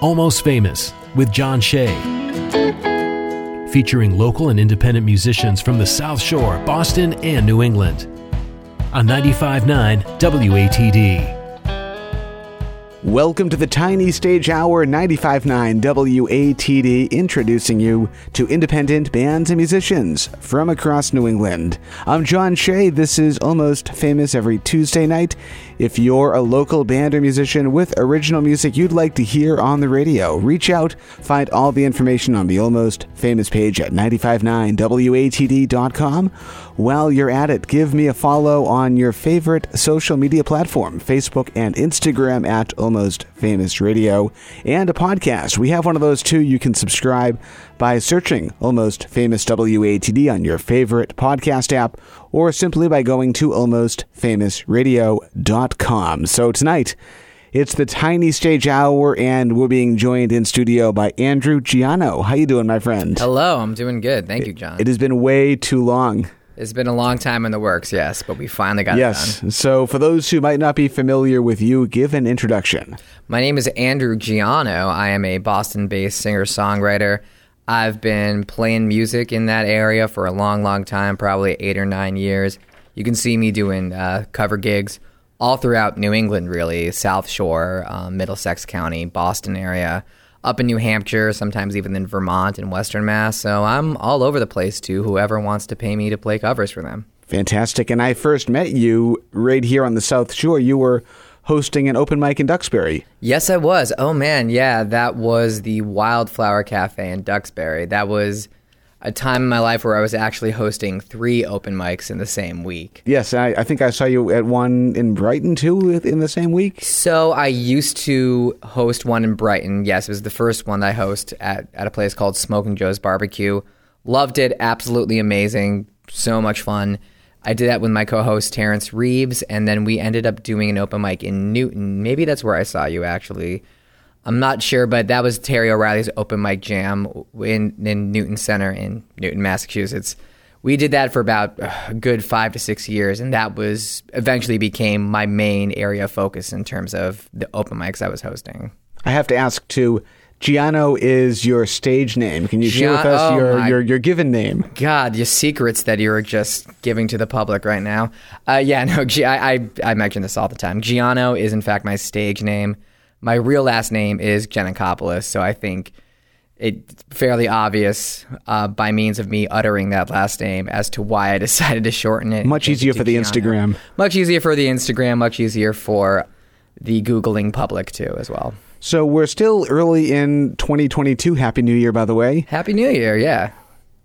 Almost Famous with John Shea. Featuring local and independent musicians from the South Shore, Boston, and New England. On 95.9 WATD. Welcome to the Tiny Stage Hour 95.9 WATD, introducing you to independent bands and musicians from across New England. I'm John Shea. This is Almost Famous every Tuesday night. If you're a local band or musician with original music you'd like to hear on the radio, reach out. Find all the information on the Almost Famous page at 959watd.com. While you're at it, give me a follow on your favorite social media platform, Facebook and Instagram at Almost Famous Radio, and a podcast. We have one of those too. You can subscribe by searching Almost Famous WATD on your favorite podcast app or simply by going to almostfamousradio.com. So tonight, it's the Tiny Stage Hour, and we're being joined in studio by Andrew Giano. How you doing, my friend? Hello, I'm doing good. Thank you, John. It has been way too long. It's been a long time in the works, yes, but we finally got yes. it done. So, for those who might not be familiar with you, give an introduction. My name is Andrew Giano. I am a Boston based singer songwriter. I've been playing music in that area for a long, long time, probably eight or nine years. You can see me doing uh, cover gigs all throughout New England, really South Shore, um, Middlesex County, Boston area, up in New Hampshire, sometimes even in Vermont and Western Mass. So I'm all over the place to whoever wants to pay me to play covers for them. Fantastic. And I first met you right here on the South Shore. You were hosting an open mic in Duxbury. Yes, I was. Oh man, yeah, that was the Wildflower Cafe in Duxbury. That was a time in my life where I was actually hosting three open mics in the same week. Yes, I, I think I saw you at one in Brighton too in the same week. So I used to host one in Brighton. Yes, it was the first one that I host at, at a place called Smoking Joe's Barbecue. Loved it, absolutely amazing, so much fun. I did that with my co-host Terrence Reeves, and then we ended up doing an open mic in Newton. Maybe that's where I saw you actually. I'm not sure, but that was Terry O'Reilly's open mic jam in, in Newton Center in Newton, Massachusetts. We did that for about a good five to six years, and that was eventually became my main area of focus in terms of the open mics I was hosting. I have to ask too. Giano is your stage name. Can you share with us oh your, your your given name? God, your secrets that you're just giving to the public right now. Uh, yeah, no, Gi- I, I, I mention this all the time. Giano is, in fact, my stage name. My real last name is Giannakopoulos, so I think it's fairly obvious uh, by means of me uttering that last name as to why I decided to shorten it. Much easier for the Giano. Instagram. Much easier for the Instagram, much easier for the Googling public, too, as well. So we're still early in 2022. Happy New Year, by the way. Happy New Year, yeah.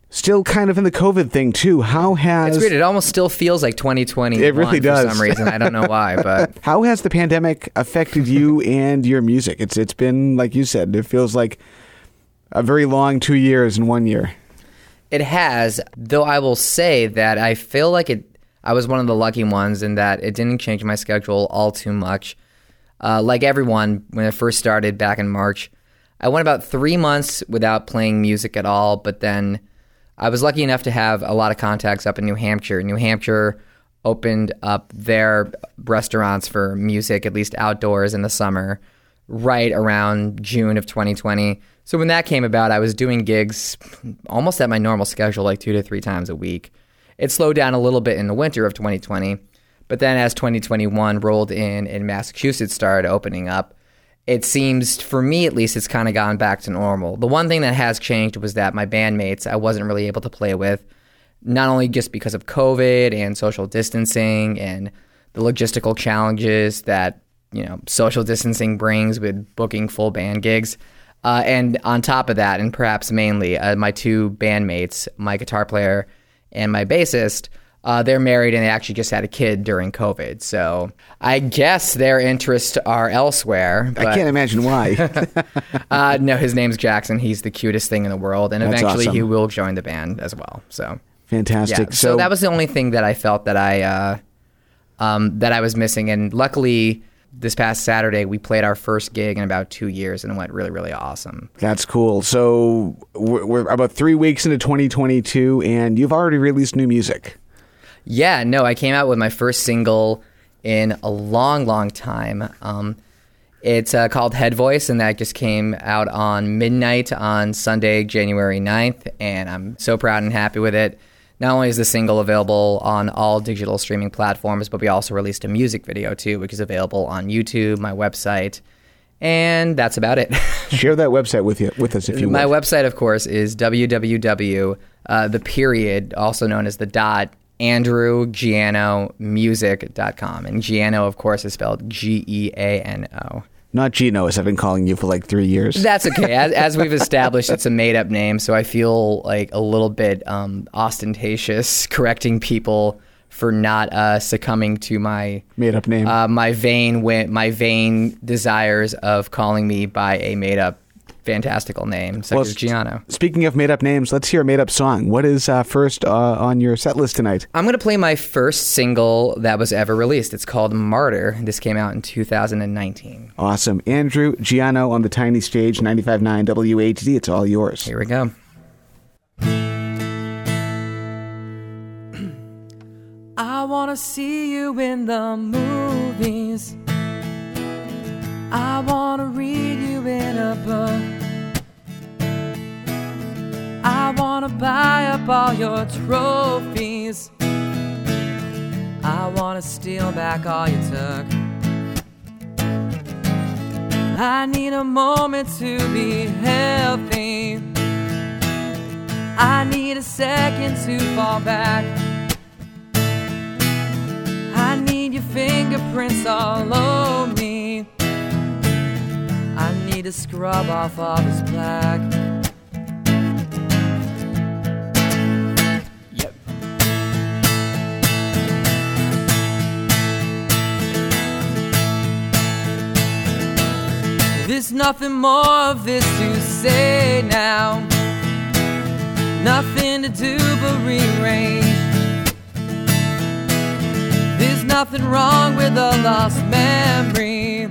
Still kind of in the COVID thing too. How has It's weird. It almost still feels like 2020. It really does. For some reason. I don't know why, but how has the pandemic affected you and your music? It's it's been like you said. It feels like a very long two years in one year. It has, though I will say that I feel like it. I was one of the lucky ones in that it didn't change my schedule all too much. Uh, like everyone, when I first started back in March, I went about three months without playing music at all. But then I was lucky enough to have a lot of contacts up in New Hampshire. New Hampshire opened up their restaurants for music, at least outdoors in the summer, right around June of 2020. So when that came about, I was doing gigs almost at my normal schedule, like two to three times a week. It slowed down a little bit in the winter of 2020, but then as 2021 rolled in and Massachusetts started opening up, it seems, for me at least, it's kind of gone back to normal. The one thing that has changed was that my bandmates I wasn't really able to play with, not only just because of COVID and social distancing and the logistical challenges that you know social distancing brings with booking full band gigs. Uh, and on top of that, and perhaps mainly, uh, my two bandmates, my guitar player and my bassist, uh, they're married and they actually just had a kid during COVID. So I guess their interests are elsewhere. I can't imagine why. uh, no, his name's Jackson. He's the cutest thing in the world, and That's eventually awesome. he will join the band as well. So Fantastic. yeah, so, so that was the only thing that I felt that I uh, um, that I was missing, and luckily this past Saturday we played our first gig in about two years, and it went really, really awesome. That's cool. So we're, we're about three weeks into 2022, and you've already released new music. Yeah, no, I came out with my first single in a long, long time. Um, It's uh, called Head Voice, and that just came out on midnight on Sunday, January 9th, and I'm so proud and happy with it. Not only is the single available on all digital streaming platforms, but we also released a music video too, which is available on YouTube, my website, and that's about it. Share that website with you with us if you my would. website, of course, is www. Uh, the period, also known as the dot, andrewgianomusic.com. And Giano, of course, is spelled G E A N O. Not Gino, as I've been calling you for like three years. That's okay. As, as we've established, it's a made up name, so I feel like a little bit um, ostentatious correcting people for not uh, succumbing to my Made up name. uh, my vain my vain desires of calling me by a made up fantastical name such Well, as Giano. Speaking of made up names, let's hear a made up song. What is uh, first uh, on your set list tonight? I'm going to play my first single that was ever released. It's called Martyr. This came out in 2019. Awesome. Andrew Giano on the tiny stage, 95.9 WATD. It's all yours. Here we go. I wanna see you in the movies. I wanna read you in a book. Wanna buy up all your trophies. I wanna steal back all you took. I need a moment to be healthy. I need a second to fall back. I need your fingerprints all over me. I need to scrub off all this black. There's nothing more of this to say now. Nothing to do but rearrange. There's nothing wrong with a lost memory.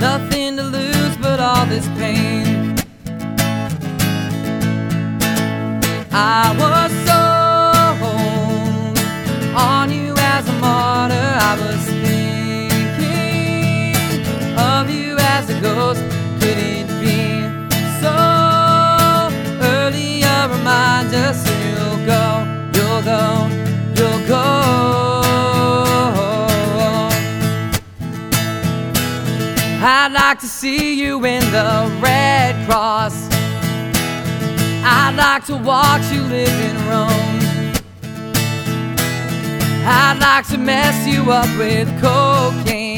Nothing to lose but all this pain. I was ghost. Could it be so early? A reminder, soon you'll go, you'll go, you'll go. I'd like to see you in the Red Cross. I'd like to watch you live in Rome. I'd like to mess you up with cocaine.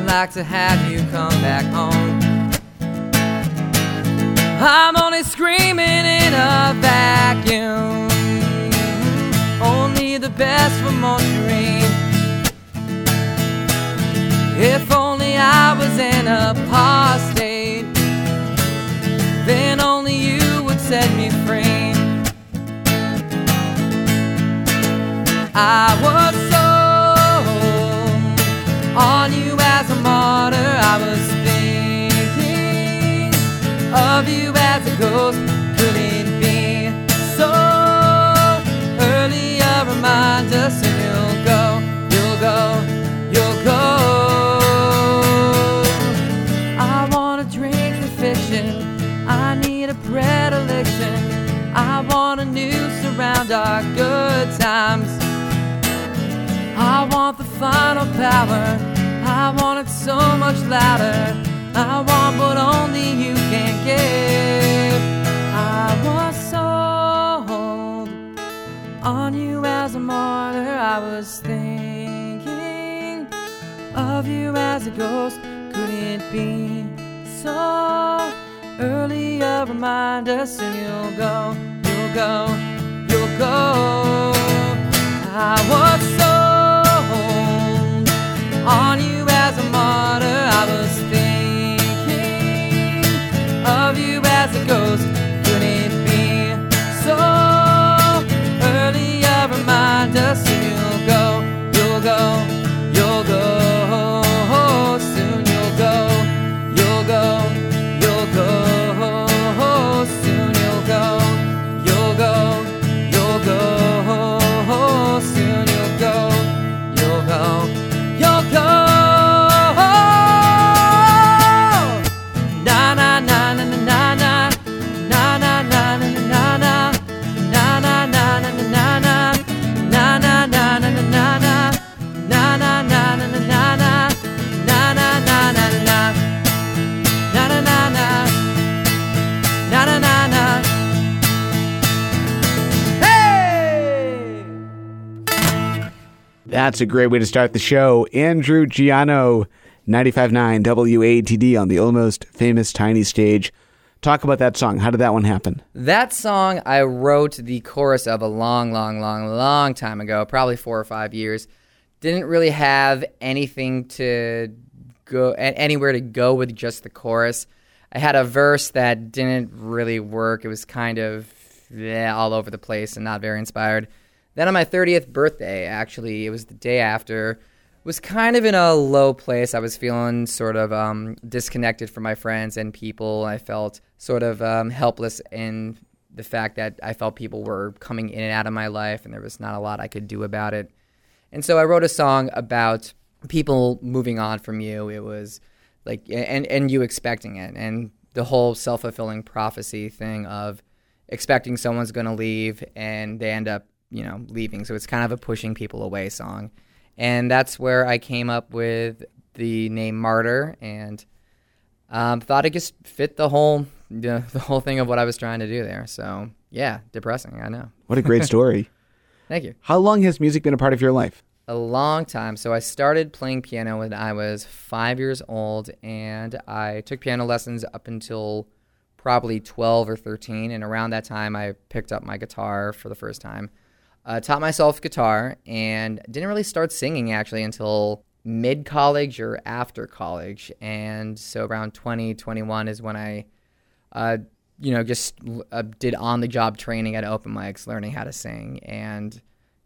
I'd like to have you come back home. I'm only screaming in a vacuum. Only the best from Montreal. If only I was in a apostate, then only you would set me free. I was sold on you as a martyr. I was thinking of you as a ghost. Could it be so early? A reminder, soon you'll go, you'll go, you'll go. I wanna drink the fiction. I need a predilection. I want a noose around our good times. I want the final power. I want it so much louder. I want what only you can give. I was sold on you as a martyr. I was thinking of you as a ghost. Could it be so early? A reminder, soon you'll go, you'll go, you'll go. I was I was thinking of you as a ghost. Could it be so early? A reminder, soon you'll go, you'll go, That's a great way to start the show. Andrew Giano, 95.9 WATD on the almost famous tiny stage. Talk about that song. How did that one happen? That song I wrote the chorus of a long, long, long, long time ago, probably four or five years. Didn't really have anything to go anywhere to go with just the chorus. I had a verse that didn't really work. It was kind of all over the place and not very inspired. Then on my 30th birthday, actually, it was the day after, was kind of in a low place. I was feeling sort of um, disconnected from my friends and people. I felt sort of um, helpless in the fact that I felt people were coming in and out of my life, and there was not a lot I could do about it. And so I wrote a song about people moving on from you. It was like, and and you expecting it, and the whole self fulfilling prophecy thing of expecting someone's going to leave and they end up you know, leaving. So it's kind of a pushing people away song. And that's where I came up with the name Martyr and um, thought it just fit the whole the, the whole thing of what I was trying to do there. So yeah, depressing. I know. What a great story. Thank you. How long has music been a part of your life? A long time. So I started playing piano when I was five years old, and I took piano lessons up until probably 12 or 13. And around that time, I picked up my guitar for the first time uh, taught myself guitar and didn't really start singing actually until mid college or after college. And so around 2021 is when I, uh, you know, just uh, did on the job training at open mics, learning how to sing. And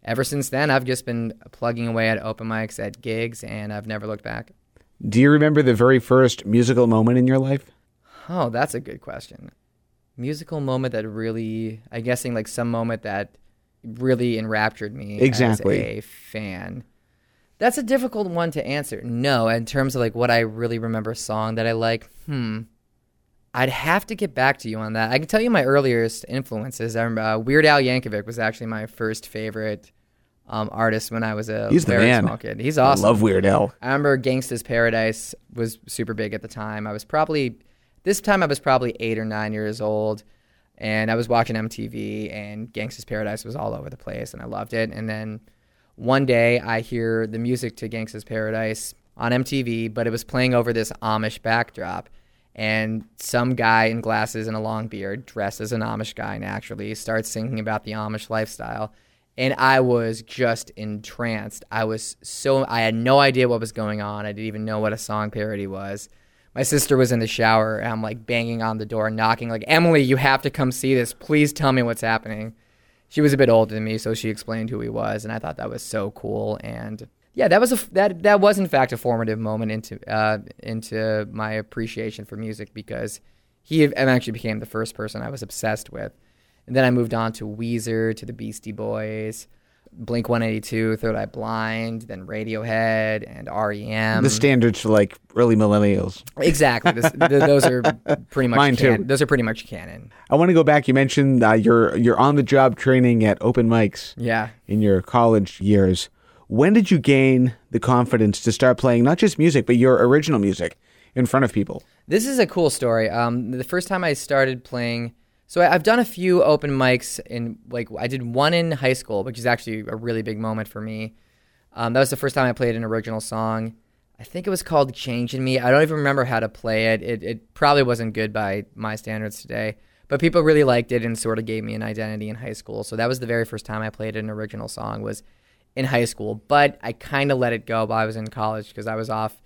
ever since then, I've just been plugging away at open mics, at gigs, and I've never looked back. Do you remember the very first musical moment in your life? Oh, that's a good question. Musical moment that really, I'm guessing like some moment that really enraptured me exactly. as a fan. That's a difficult one to answer. No, in terms of like what I really remember a song that I like, hmm. I'd have to get back to you on that. I can tell you my earliest influences. I remember uh, Weird Al Yankovic was actually my first favorite um, artist when I was a He's very the man. small kid. He's awesome. I love Weird Al. I remember Gangsta's Paradise was super big at the time. I was probably this time I was probably eight or nine years old and I was watching MTV, and Gangsta's Paradise was all over the place, and I loved it. And then one day I hear the music to Gangsta's Paradise on MTV, but it was playing over this Amish backdrop. And some guy in glasses and a long beard, dressed as an Amish guy naturally, starts singing about the Amish lifestyle. And I was just entranced. I was so, I had no idea what was going on. I didn't even know what a song parody was my sister was in the shower and I'm like banging on the door, knocking, like, Emily, you have to come see this. Please tell me what's happening. She was a bit older than me, so she explained who he was, and I thought that was so cool. And yeah, that was a that that was in fact a formative moment into uh, into my appreciation for music because he eventually became the first person I was obsessed with. And then I moved on to Weezer, to the Beastie Boys, Blink 182, Third Eye Blind, then Radiohead and REM. The standards for like early millennials. Exactly. This, the, those are pretty much Mine too. those are pretty much canon. I want to go back. You mentioned uh, your your on the job training at open mics Yeah. in your college years. When did you gain the confidence to start playing not just music but your original music in front of people? This is a cool story. Um, the first time I started playing, so I've done a few open mics in like I did one in high school, which is actually a really big moment for me. Um, that was the first time I played an original song. I think it was called "Changing Me." I don't even remember how to play it. It, it probably wasn't good by my standards today, but people really liked it and sort of gave me an identity in high school. So that was the very first time I played an original song was in high school. But I kind of let it go while I was in college because I was off.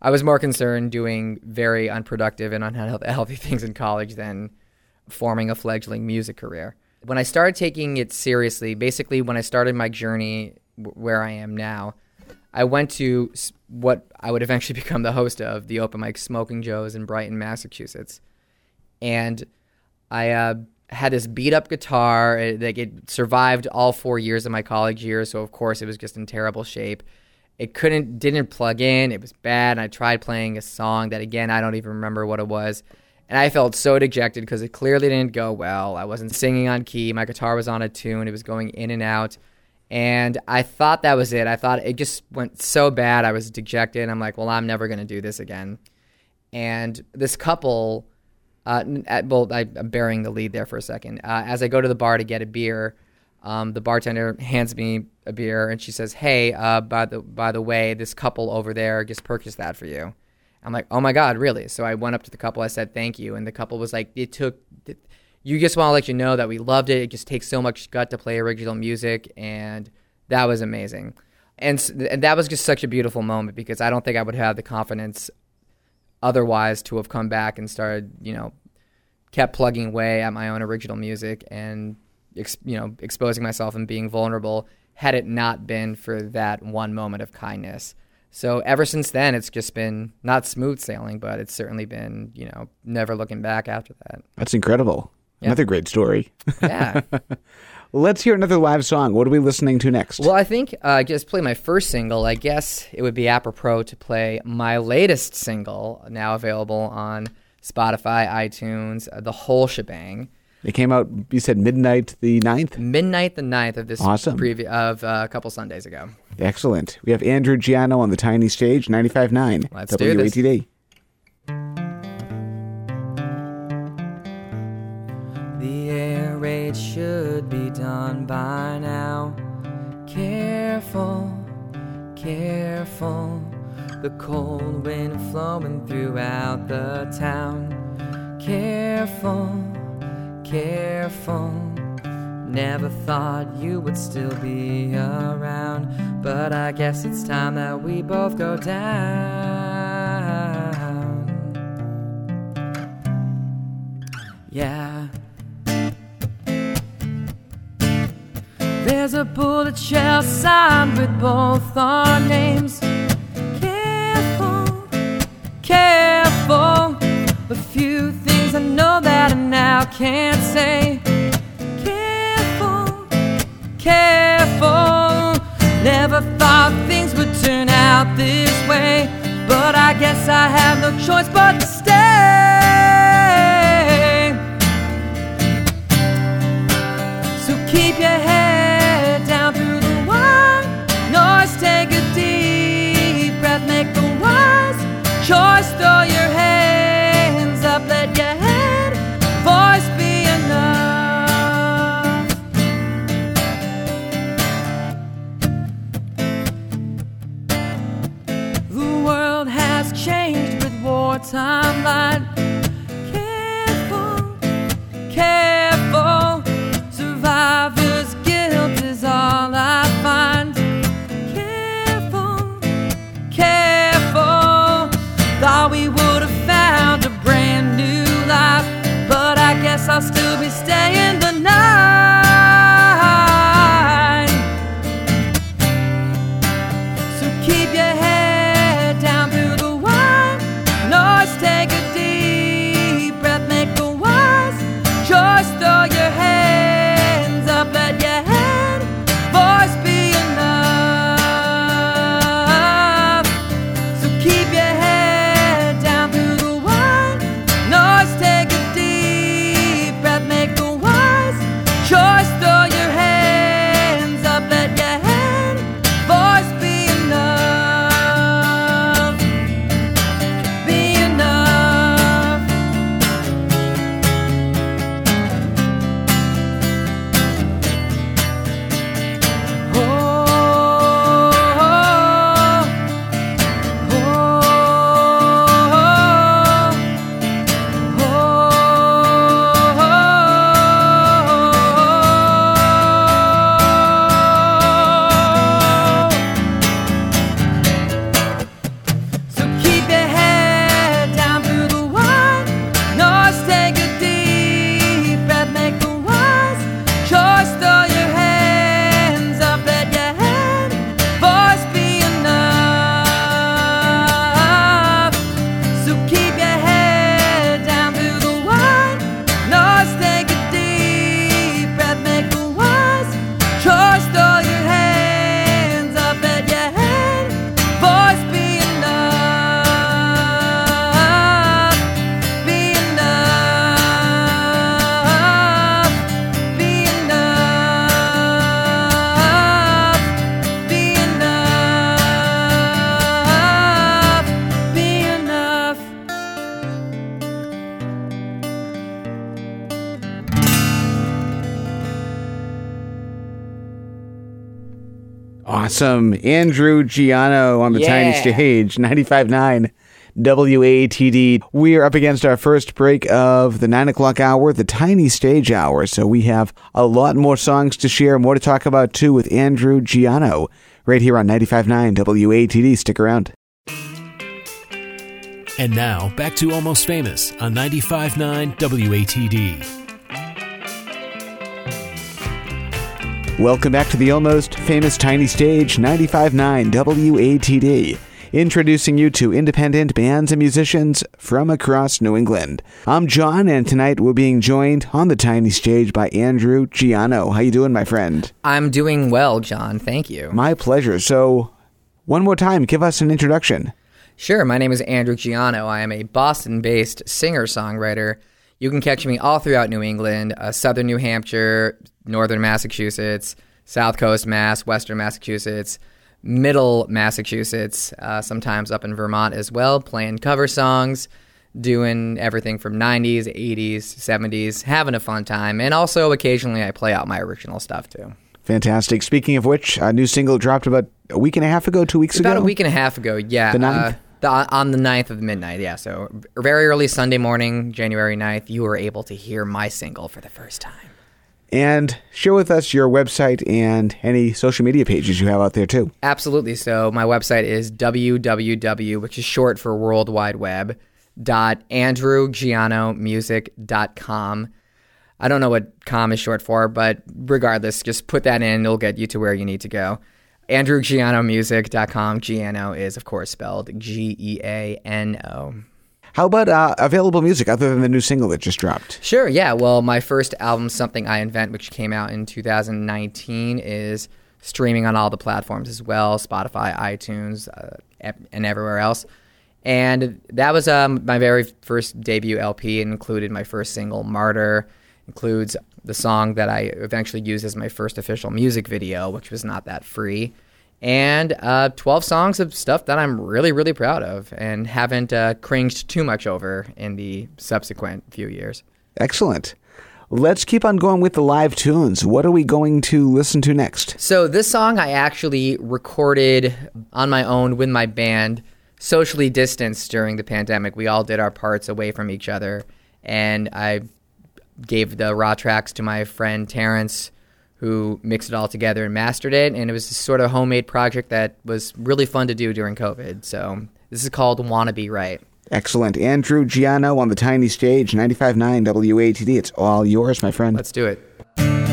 I was more concerned doing very unproductive and unhealthy things in college than forming a fledgling music career. When I started taking it seriously, basically when I started my journey w- where I am now, I went to what I would eventually become the host of the open mic Smoking Joe's in Brighton, Massachusetts. And I uh, had this beat up guitar. It, like it survived all four years of my college years, so of course it was just in terrible shape. It couldn't didn't plug in. It was bad. And I tried playing a song that again I don't even remember what it was. And I felt so dejected because it clearly didn't go well. I wasn't singing on key. My guitar was on a tune. It was going in and out. And I thought that was it. I thought it just went so bad. I was dejected. I'm like, well, I'm never going to do this again. And this couple, uh, at, well, I, I'm burying the lead there for a second. Uh, as I go to the bar to get a beer, Um, the bartender hands me a beer and she says, "Hey, uh, by the by the way, this couple over there just purchased that for you." I'm like, "Oh my god, really?" So I went up to the couple. I said, "Thank you," and the couple was like, "It took." you just want to let you know that we loved it. It just takes so much gut to play original music, and that was amazing. And, and that was just such a beautiful moment because I don't think I would have the confidence otherwise to have come back and started, you know, kept plugging away at my own original music and, ex- you know, exposing myself and being vulnerable had it not been for that one moment of kindness. So ever since then, it's just been not smooth sailing, but it's certainly been, you know, never looking back after that. That's incredible. Yeah. Another great story. Yeah. Let's hear another live song. What are we listening to next? Well, I think uh, I just play my first single. I guess it would be apropos to play my latest single, now available on Spotify, iTunes, uh, the whole shebang. It came out, you said midnight the 9th? Midnight the 9th of this Awesome. previ- of uh, a couple Sundays ago. Excellent. We have Andrew Giano on the tiny stage, 95.9 Let's do this. WATD. The air raid should be done by now. Careful, careful. The cold wind flowing throughout the town. Careful, careful. Never thought you would still be around. But I guess it's time that we both go down. Yeah. There's a bullet shell signed with both our names. Can't say. Careful, careful. Never thought things would turn out this way. But I guess I have no choice but We would have found a brand new life, but I guess I'll still be staying Awesome. Andrew Giano on the tiny Yeah. stage, 95.9 WATD. We are up against our first break of the 9 o'clock hour, the tiny stage hour. So we have a lot more songs to share, more to talk about too with Andrew Giano right here on 95.9 WATD. Stick around. And now, back to Almost Famous on 95.9 WATD. Welcome back to the almost famous tiny stage 95.9 WATD. Introducing you to independent bands and musicians from across New England. I'm John, and tonight we're being joined on the tiny stage by Andrew Giano. How you doing, my friend? I'm doing well, John. Thank you. My pleasure. So, one more time, give us an introduction. Sure, my name is Andrew Giano. I am a Boston based singer songwriter. You can catch me all throughout New England, uh, southern New Hampshire, northern Massachusetts, south coast Mass, western Massachusetts, middle Massachusetts, uh, sometimes up in Vermont as well, playing cover songs, doing everything from 90s, 80s, 70s, having a fun time. And also occasionally I play out my original stuff too. Fantastic. Speaking of which, a new single dropped about a week and a half ago, two weeks ago. About a week and a half ago, yeah. The ninth? Uh, the, on the 9th of midnight, yeah. So very early Sunday morning, January 9th, you were able to hear my single for the first time. And share with us your website and any social media pages you have out there too. Absolutely. So my website is www, which is short for World Wide Web, dot andrewgianomusic.com. I don't know what com is short for, but regardless, just put that in. It'll get you to where you need to go. AndrewGianomusic.com. Giano is, of course, spelled G E A N O. How about uh, available music other than the new single that just dropped? Sure, yeah. Well, my first album, Something I Invent, which came out in 2019, is streaming on all the platforms as well Spotify, iTunes, uh, and everywhere else. And that was um, my very first debut LP. It included my first single, Martyr, includes the song that I eventually used as my first official music video, which was not that free. And uh, 12 songs of stuff that I'm really, really proud of and haven't uh, cringed too much over in the subsequent few years. Excellent. Let's keep on going with the live tunes. What are we going to listen to next? So this song I actually recorded on my own with my band, socially distanced during the pandemic. We all did our parts away from each other, and I gave the raw tracks to my friend Terrence, who mixed it all together and mastered it. And it was this sort of homemade project that was really fun to do during COVID. So this is called "Wanna Be Right." Excellent. Andrew Giano on the tiny stage, 95.9 WATD. It's all yours, my friend. Let's do it.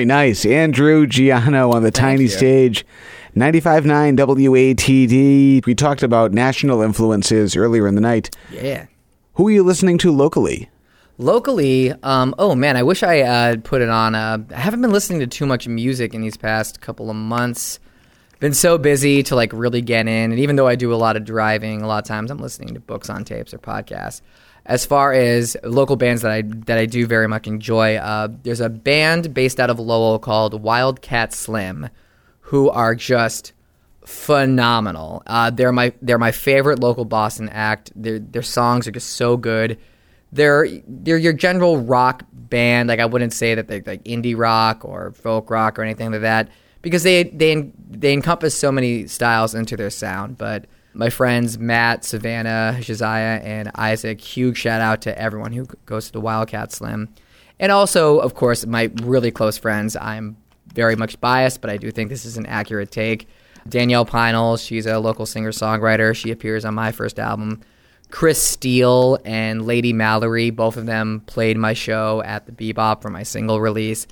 Very nice. Andrew Giano on the tiny you. stage. 95.9 WATD. We talked about national influences earlier in the night. Yeah. Who are you listening to locally? Locally, um, oh man, I wish I uh, put it on. Uh, I haven't been listening to too much music in these past couple of months. Been so busy to like really get in, and even though I do a lot of driving, a lot of times I'm listening to books on tapes or podcasts. As far as local bands that I that I do very much enjoy, uh, there's a band based out of Lowell called Wildcat Slim, who are just phenomenal. Uh, they're my they're my favorite local Boston act. Their their songs are just so good. They're they're your general rock band. Like I wouldn't say that they're like indie rock or folk rock or anything like that because they they they encompass so many styles into their sound. But my friends Matt, Savannah, Josiah, and Isaac, huge shout out to everyone who goes to the Wildcat Slim, and also of course my really close friends. I'm very much biased, but I do think this is an accurate take. Danielle Pinel, she's a local singer songwriter. She appears on my first album. Chris Steele and Lady Mallory, both of them played my show at the Bebop for my single release.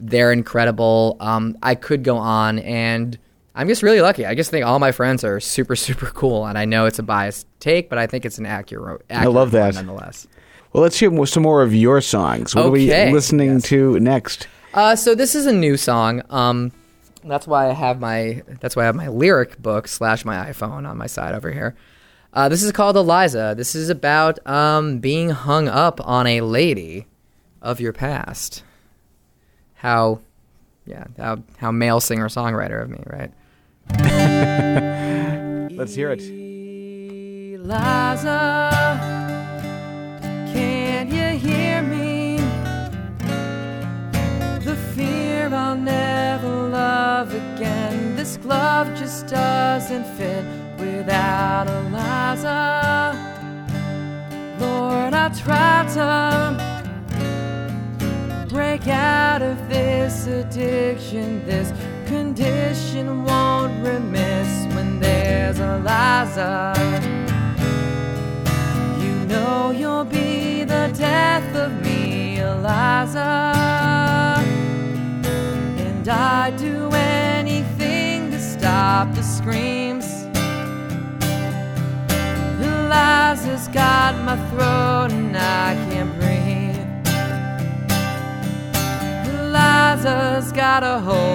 They're incredible. Um, I could go on, and I'm just really lucky. I just think all my friends are super, super cool, and I know it's a biased take, but I think it's an accurate. accurate love that. one nonetheless. Well, let's hear some more of your songs. What are we listening yes. to next? Uh, so this is a new song. Um, that's why I have my that's why I have my lyric book slash my iPhone on my side over here. Uh, this is called Eliza. This is about um, being hung up on a lady of your past. How, yeah, how how male singer songwriter of me, right? Let's hear it. Eliza, can you hear me? The fear I'll never love again. This glove just doesn't fit without Eliza. Lord, I try to break out of this addiction. This condition won't there's Eliza. You know you'll be the death of me, Eliza. And I'd do anything to stop the screams. Eliza's got my throat and I can't breathe. Eliza's got a hold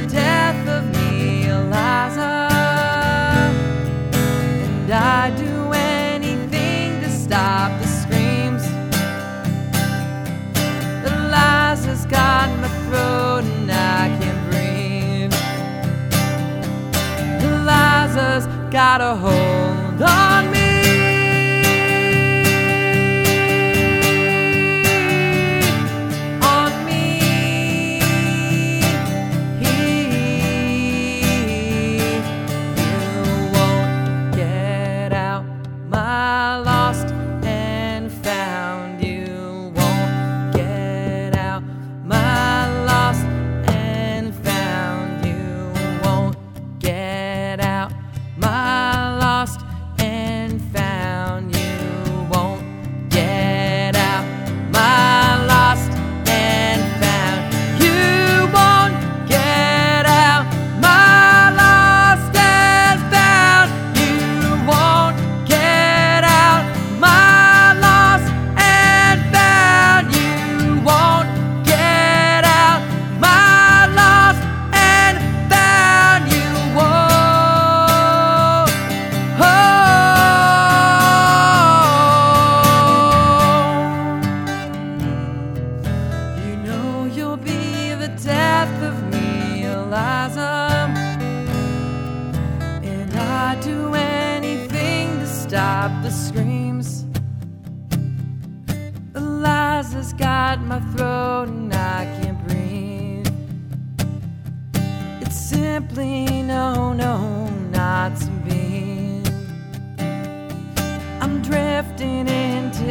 the death of me, Eliza. And I'd do anything to stop the screams. Eliza's got my throat and I can't breathe. Eliza's got a hold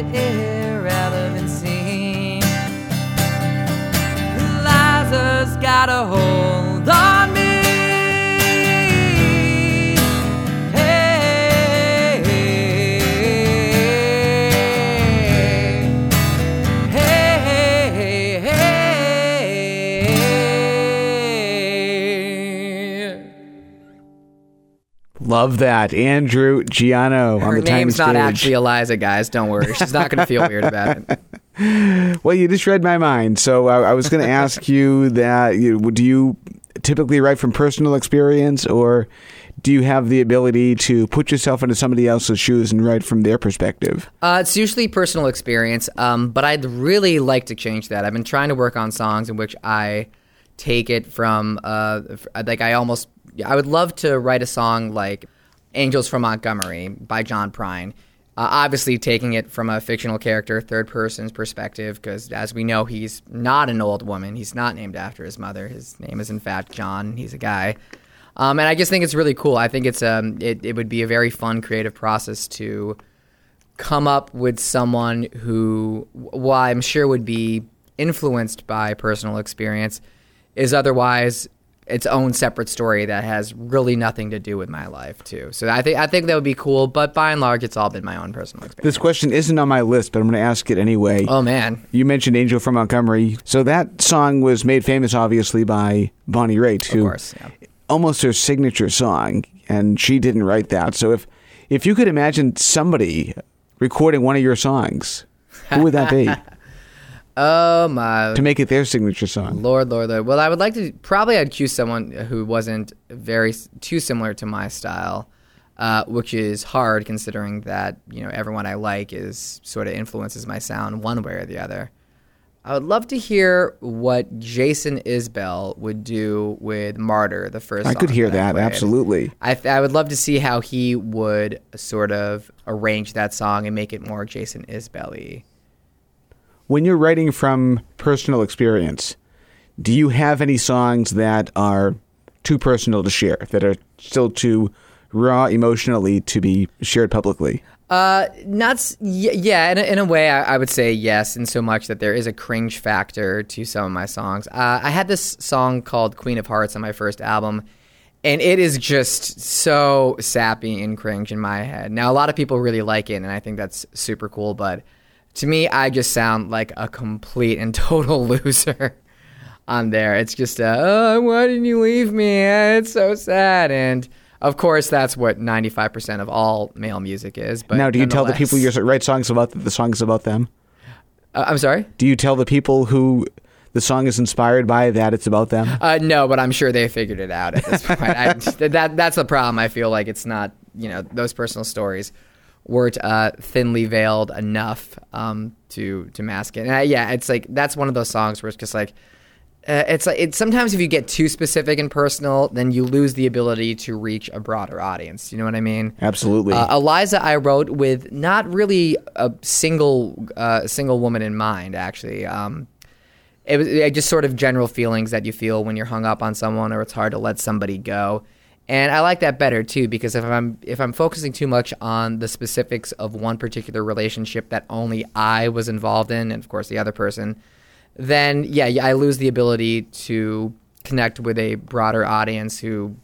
into irrelevancy. Liza's got a hold Love that. Andrew Geano on Her the tiny name's not stage. actually Eliza, guys. Don't worry. She's not going to feel weird about it. Well, you just read my mind. So I, I was going to ask you that you, do you typically write from personal experience or do you have the ability to put yourself into somebody else's shoes and write from their perspective? Uh, it's usually personal experience, um, but I'd really like to change that. I've been trying to work on songs in which I take it from, uh, like I almost, I would love to write a song like "Angels from Montgomery" by John Prine. Uh, obviously, taking it from a fictional character, third person's perspective, because as we know, he's not an old woman. He's not named after his mother. His name is in fact John. He's a guy. Um, and I just think it's really cool. I think it's um, it, it would be a very fun creative process to come up with someone who, while I'm sure would be influenced by personal experience, is otherwise its own separate story that has really nothing to do with my life too. So I think I think that would be cool. But by and large, it's all been my own personal experience. This question isn't on my list, but I'm going to ask it anyway. Oh man, You mentioned Angel from Montgomery. So that song was made famous, obviously, by Bonnie Raitt, of who course. Yeah. almost her signature song, and she didn't write that. So if if you could imagine somebody recording one of your songs, who would that be Oh my to make it their signature song? Lord, Lord, Lord. Well, I would like to probably I'd choose someone who wasn't very too similar to my style, uh, which is hard considering that you know everyone I like is sort of influences my sound one way or the other. I would love to hear what Jason Isbell would do with "Martyr," the first. I could hear that that absolutely. I, th- I would love to see how he would sort of arrange that song and make it more Jason Isbell-y. When you're writing from personal experience, do you have any songs that are too personal to share, that are still too raw emotionally to be shared publicly? Uh, not yeah. In a, in a way, I, I would say yes. In so much that there is a cringe factor to some of my songs. Uh, I had this song called "Queen of Hearts" on my first album, and it is just so sappy and cringe in my head. Now, a lot of people really like it, and I think that's super cool. But to me, I just sound like a complete and total loser on there. It's just, uh, oh, why didn't you leave me? It's so sad. And of course, that's what 95% of all male music is. But now, do you tell the people you write songs about that the song is about them? Uh, I'm sorry? Do you tell the people who the song is inspired by that it's about them? Uh, no, but I'm sure they figured it out at this point. I, that that's the problem. I feel like it's not, you know, those personal stories weren't uh, thinly veiled enough um, to to mask it. And I, yeah, it's like that's one of those songs where it's just like. Uh, it's like it's sometimes if you get too specific and personal, then you lose the ability to reach a broader audience. You know what I mean? Absolutely. Uh, Eliza, I wrote with not really a single uh, single woman in mind. Actually, um, it was it just sort of general feelings that you feel when you're hung up on someone or it's hard to let somebody go. And I like that better too because if I'm if I'm focusing too much on the specifics of one particular relationship that only I was involved in, and of course the other person, then yeah, I lose the ability to connect with a broader audience who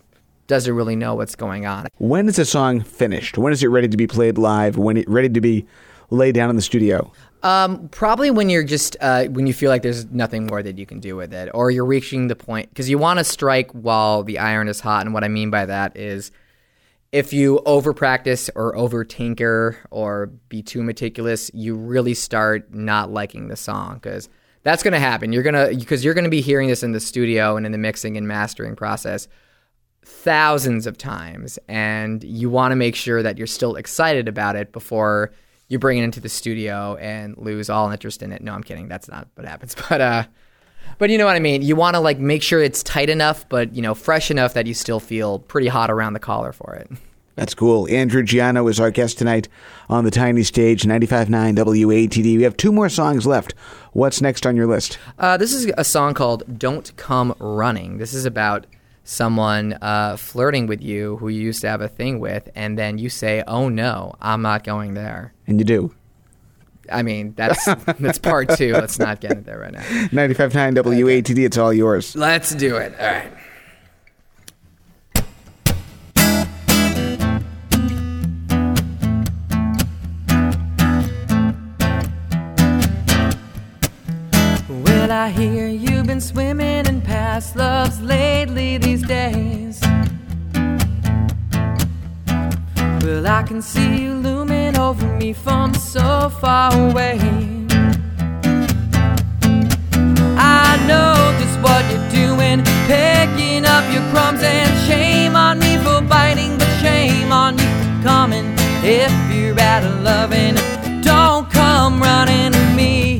doesn't really know what's going on. when is a song finished? When is it ready to be played live? When it ready to be laid down in the studio? Um, probably when you're just uh, when you feel like there's nothing more that you can do with it, or you're reaching the point because you want to strike while the iron is hot. And what I mean by that is, if you over practice or over tinker or be too meticulous, you really start not liking the song because that's going to happen. You're gonna because you're going to be hearing this in the studio and in the mixing and mastering process thousands of times and you want to make sure that you're still excited about it before you bring it into the studio and lose all interest in it. No, I'm kidding. That's not what happens. But uh but you know what I mean? You want to like make sure it's tight enough but, you know, fresh enough that you still feel pretty hot around the collar for it. That's cool. Andrew Geano is our guest tonight on the tiny stage, 95.9 WATD. We have two more songs left. What's next on your list? Uh, this is a song called Don't Come Running. This is about someone uh, flirting with you who you used to have a thing with, and then you say, Oh no, I'm not going there. And you do. I mean, that's that's part two. Let's not get into there right now. Ninety-five 95.9 WATD, it's all yours. Let's do it. All right. I hear you've been swimming in past loves lately these days. Well, I can see you looming over me from so far away. I know just what you're doing, picking up your crumbs, and shame on me for biting, but shame on you for coming. If you're out of loving, don't come running to me.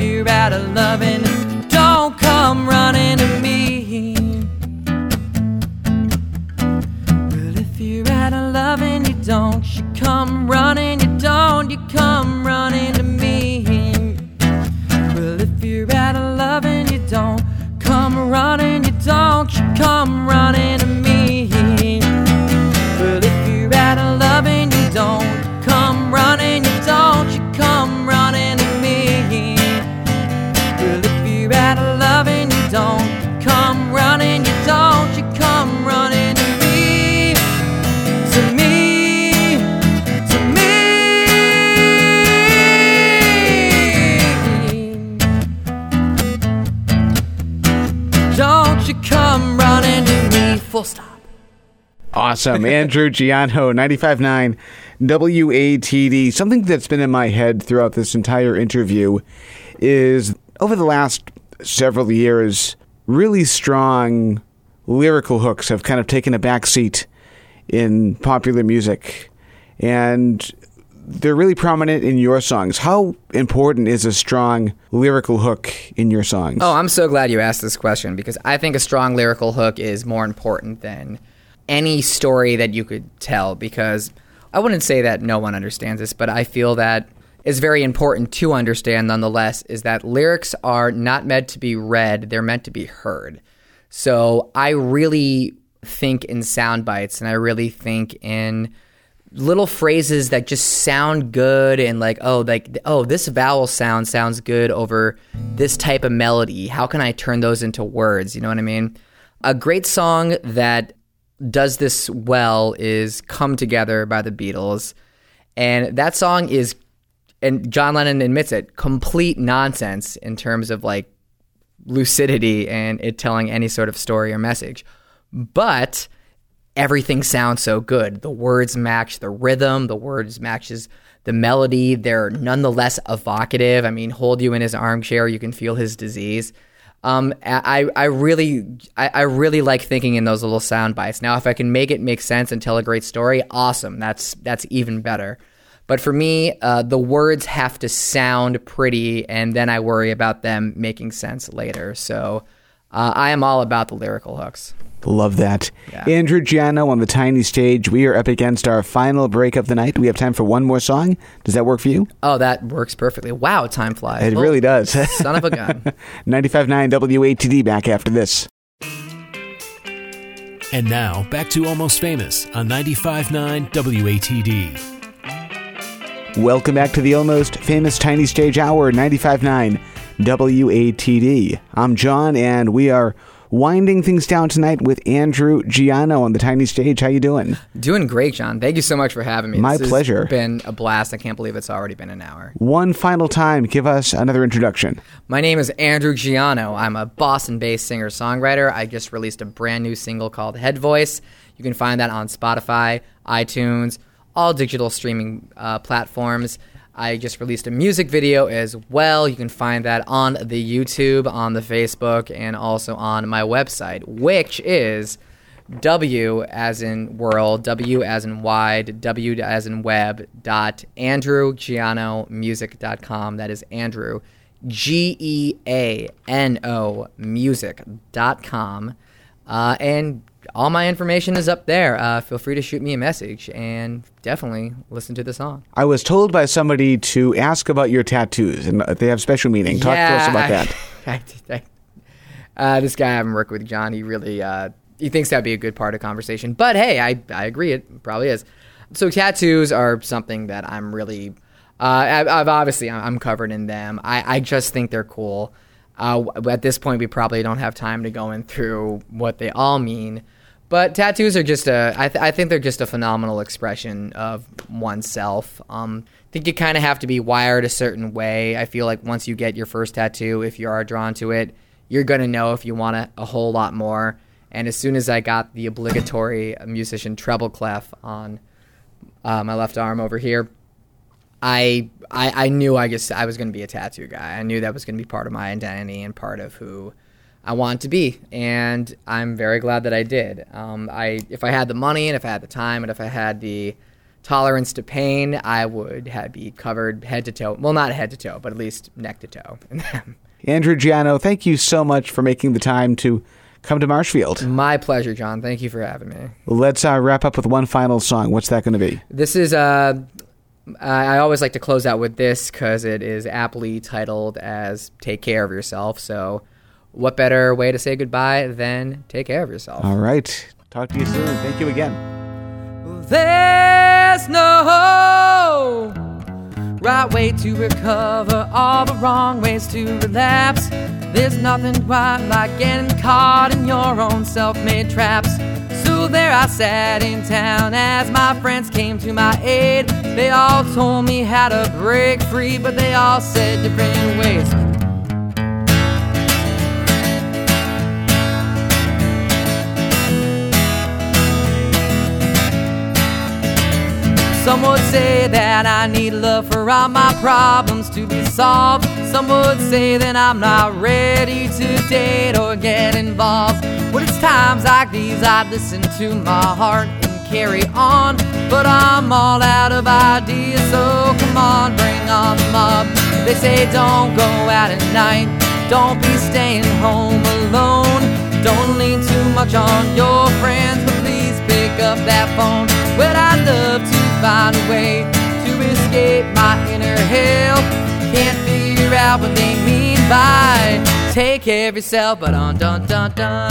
You're out of loving, don't come running to me. Well, if you're out of loving, you don't. You come running, you don't. You come running to me. Well, if you're out of loving, you don't. Come running, you don't. You come running Awesome. Andrew Geano, 95.9 WATD. Something that's been in my head throughout this entire interview is over the last several years, really strong lyrical hooks have kind of taken a back seat in popular music. And they're really prominent in your songs. How important is a strong lyrical hook in your songs? Oh, I'm so glad you asked this question because I think a strong lyrical hook is more important than any story that you could tell because I wouldn't say that no one understands this, but I feel that is very important to understand nonetheless is that lyrics are not meant to be read, they're meant to be heard. So I really think in sound bites and I really think in little phrases that just sound good and like oh like oh this vowel sound sounds good over this type of melody. How can i turn those into words? You know what i mean? A great song that does this well is come together by the beatles and that song is and john lennon admits it complete nonsense in terms of like lucidity and it telling any sort of story or message. But everything sounds so good. The words match the rhythm, the words matches the melody. They're nonetheless evocative. I mean, hold you in his armchair, you can feel his disease. Um, I, I really, I, I really like thinking in those little sound bites. Now, if I can make it make sense and tell a great story, awesome. That's that's even better. But for me, uh, the words have to sound pretty, and then I worry about them making sense later. So uh, I am all about the lyrical hooks. Love that. Yeah. Andrew Geano on the tiny stage. We are up against our final break of the night. We have time for one more song. Does that work for you? Oh, that works perfectly. Wow, time flies. It Oh, really does. Son of a gun. 95.9 WATD back after this. And now, back to Almost Famous on 95.9 WATD. Welcome back to the almost famous Tiny Stage Hour, 95.9 WATD. I'm John, and we are winding things down tonight with Andrew Geano on the Tiny Stage. How you doing? Doing great, John. Thank you so much for having me. My This pleasure. been a blast. I can't believe it's already been an hour. One final time, give us another introduction. My name is Andrew Geano. I'm a Boston based singer songwriter. I just released a brand new single called Head Voice. You can find that on Spotify, iTunes, all digital streaming uh, platforms. I just released a music video as well. You can find that on the YouTube, on the Facebook, and also on my website, which is W as in world, W as in wide, W as in web, dot andrewgeanomusic.com. That is Andrew, G E A N O music.com. Uh, and all my information is up there. Uh, feel free to shoot me a message and definitely listen to the song. I was told by somebody to ask about your tattoos, and they have special meaning. Talk to us about I- that. I- I- uh, this guy I haven't worked with, John, he really uh, he thinks that'd be a good part of conversation. But hey, I I agree, it probably is. So tattoos are something that I'm really, uh, I, I've obviously I'm covered in them. I, I just think they're cool. Uh, at this point, we probably don't have time to go in through what they all mean. But tattoos are just a, I, th- I think they're just a phenomenal expression of oneself. Um, I think you kind of have to be wired a certain way. I feel like once you get your first tattoo, if you are drawn to it, you're going to know if you want a, a whole lot more. And as soon as I got the obligatory musician treble clef on uh, my left arm over here, I, I I knew I guess I was going to be a tattoo guy. I knew that was going to be part of my identity and part of who I wanted to be, and I'm very glad that I did. Um, I if I had the money and if I had the time and if I had the tolerance to pain, I would have be covered head to toe. Well, not head to toe, but at least neck to toe. Andrew Geano, thank you so much for making the time to come to Marshfield. my pleasure, John. Thank you for having me. Let's uh, wrap up with one final song. What's that going to be? This is uh, I I always like to close out with this because it is aptly titled as "Take Care of Yourself." So, what better way to say goodbye than take care of yourself? All right. Talk to you soon. Thank you again. There's no right way to recover, all the wrong ways to relapse. There's nothing quite like getting caught in your own self made traps. So there I sat in town as my friends came to my aid. They all told me how to break free, but they all said different ways. Some would say that I need love for all my problems to be solved. Some would say that I'm not ready to date or get involved. But it's times like these I listen to my heart and carry on. But I'm all out of ideas, so come on, bring on the mob. They say don't go out at night, don't be staying home alone. Don't lean too much on your friends, but please pick up that phone. Well, I'd love to find a way to escape my inner hell. Can't figure out what they mean by take care of yourself, but on dun dun dun.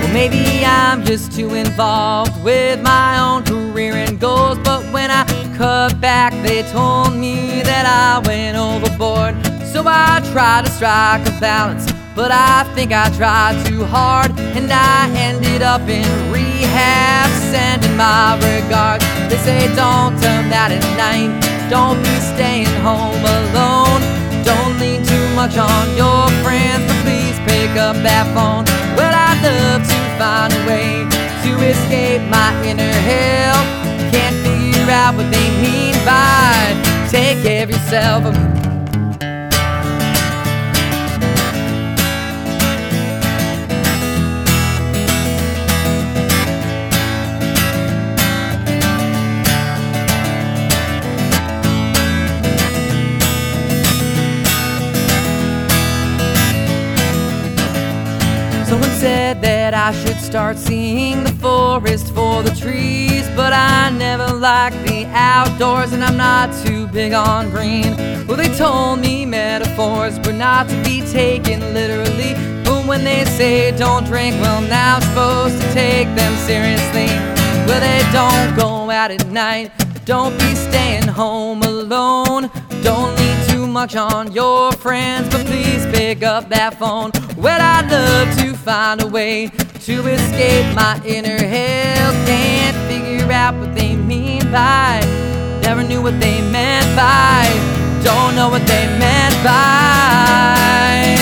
Well, maybe I'm just too involved with my own career and goals. But when I cut back, they told me that I went overboard. So I try to strike a balance But I think I tried too hard and I ended up in rehab. Sending my regards. They say don't turn that at night. Don't be staying home alone. Don't lean too much on your friends, but please pick up that phone. Well, I'd love to find a way to escape my inner hell. Can't figure out what they mean by take care of yourself. Said I should start seeing the forest for the trees, but I never liked the outdoors and I'm not too big on green. Well, they told me metaphors were not to be taken literally, but when they say don't drink, well, now I'm supposed to take them seriously. Well, they don't go out at night, don't be staying home alone, don't much on your friends, but please pick up that phone. Well, I'd love to find a way to escape my inner hell. Can't figure out what they mean by. Never knew what they meant by. Don't know what they meant by.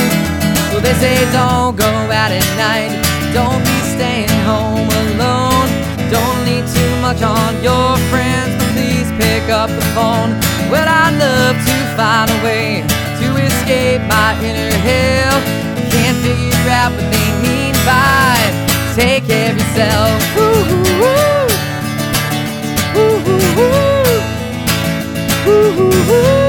Well, they say don't go out at night. Don't be staying home alone. Don't lean too much on your friends, pick up the phone. Well, I'd love to find a way to escape my inner hell. Can't figure out what they mean by take care of yourself. Ooh, ooh, ooh. Ooh, ooh, ooh. Ooh, ooh, ooh.